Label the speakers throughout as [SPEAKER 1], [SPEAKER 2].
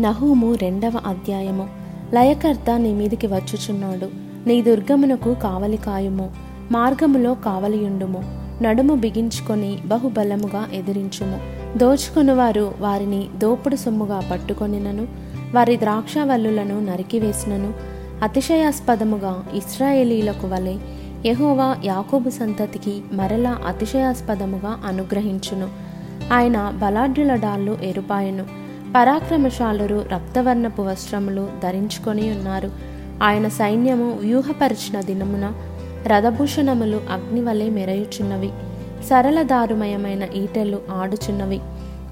[SPEAKER 1] నహూము రెండవ అధ్యాయము. లయకర్త నీ మీదికి వచ్చుచున్నాడు. నీ దుర్గమునకు కావలి కాయుము. మార్గములో కావలియుండుము. నడుము బిగించుకొని బహుబలముగా ఎదిరించుము. దోచుకునివారు వారిని దోపుడు సొమ్ముగా పట్టుకొనినను. వారి ద్రాక్షవల్లులను నరికివేసినను. అతిశయాస్పదముగా ఇస్రాయేలీలకు వలె యెహోవా యాకోబు సంతతికి మరలా అతిశయాస్పదముగా అనుగ్రహించును. ఆయన బలాఢ్యుల డాళ్ళు ఎరుపాయను పరాక్రమశాలురు రక్తవర్ణపు వస్త్రములు ధరించుకొని ఉన్నారు. ఆయన సైన్యము వ్యూహపరిచిన దినమున రథభూషణములు అగ్నివలే మెరయుచున్నవి. సరళ దారుమయమైన ఈటెలు ఆడుచున్నవి.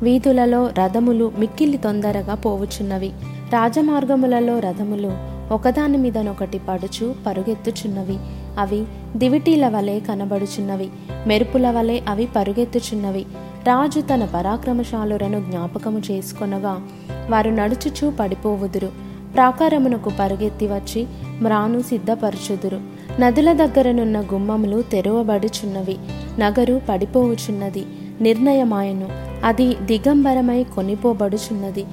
[SPEAKER 1] వీధులలో రథములు మిక్కిలి తొందరగా పోవుచున్నవి. రాజమార్గములలో రథములు ఒకదాని మీదనొకటి పడుచు పరుగెత్తుచున్నవి. అవి దివిటీల వలె కనబడుచున్నవి. మెరుపుల వలె అవి పరుగెత్తుచున్నవి. రాజు తన పరాక్రమశాలురను జ్ఞాపకము చేసుకొనగా వారు నడుచుచూ పడిపోవుదురు. ప్రాకారమునకు పరుగెత్తి వచ్చి మ్రాను సిద్ధపరచుదురు. నదుల దగ్గరనున్న గుమ్మములు తెరవబడుచున్నవి. నగరు పడిపోవుచున్నది. నిర్ణయమాయను. అది దిగంబరమై కొనిపోబడుచున్నది.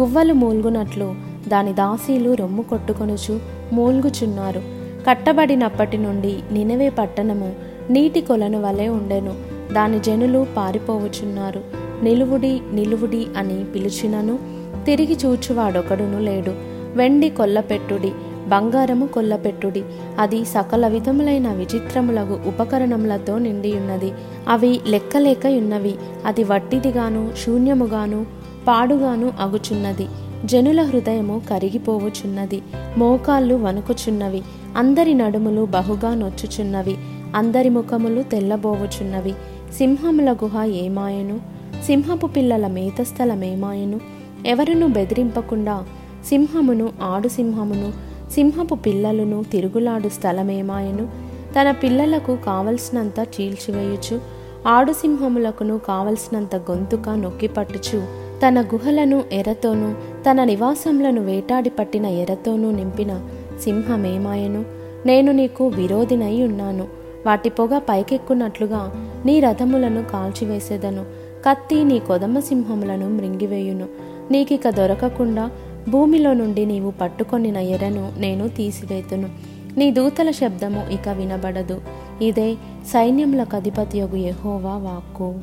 [SPEAKER 1] గువ్వలు మూల్గునట్లు దాని దాసీలు రొమ్ము కొట్టుకొనుచు మూల్గుచున్నారు. కట్టబడినప్పటి నుండి నినవే పట్టణము నీటి కొలను వలె ఉండెను. దాని జనులు పారిపోవచున్నారు నిలువుడి నిలువుడి అని పిలిచినను తిరిగి చూచువాడొకడును లేడు. వెండి కొల్లపెట్టుడి బంగారము కొల్లపెట్టుడి అది సకల విధములైన విచిత్రములగు ఉపకరణములతో నిండియున్నది. అవి లెక్కలేకయున్నవి అది వట్టిదిగాను శూన్యముగాను పాడుగాను అగుచున్నది. జనుల హృదయము కరిగిపోవుచున్నది మోకాళ్ళు వణుకుచున్నవి అందరి నడుములు బహుగా నొచ్చుచున్నవి అందరి ముఖములు తెల్లబోవుచున్నవి సింహముల గుహ ఏమాయను? సింహపు పిల్లల మేతస్థలమేమాయను ఎవరును బెదిరింపకుండా సింహమును ఆడు సింహమును సింహపు పిల్లలను తిరుగులాడు స్థలమేమాయను తన పిల్లలకు కావలసినంత చీల్చివేయుచు ఆడు సింహములకును కావలసినంత గొంతుక నొక్కిపట్టుచు తన గుహలను ఎరతోనూ తన నివాసములను వేటాడి పట్టిన ఎరతోనూ నింపిన సింహమేమాయను? నేను నీకు విరోధినై ఉన్నాను. వాటి పొగ పైకెక్కున్నట్లుగా నీ రథములను కాల్చివేసేదను. కత్తి నీ కొదమ సింహములను మృంగివేయును. నీకిక దొరకకుండా భూమిలో నుండి నీవు పట్టుకొనిన ఎరను నేను తీసివేతును. నీ దూతల శబ్దము ఇక వినబడదు. ఇదే సైన్యములకు అధిపతియగు యహోవా వాక్కు.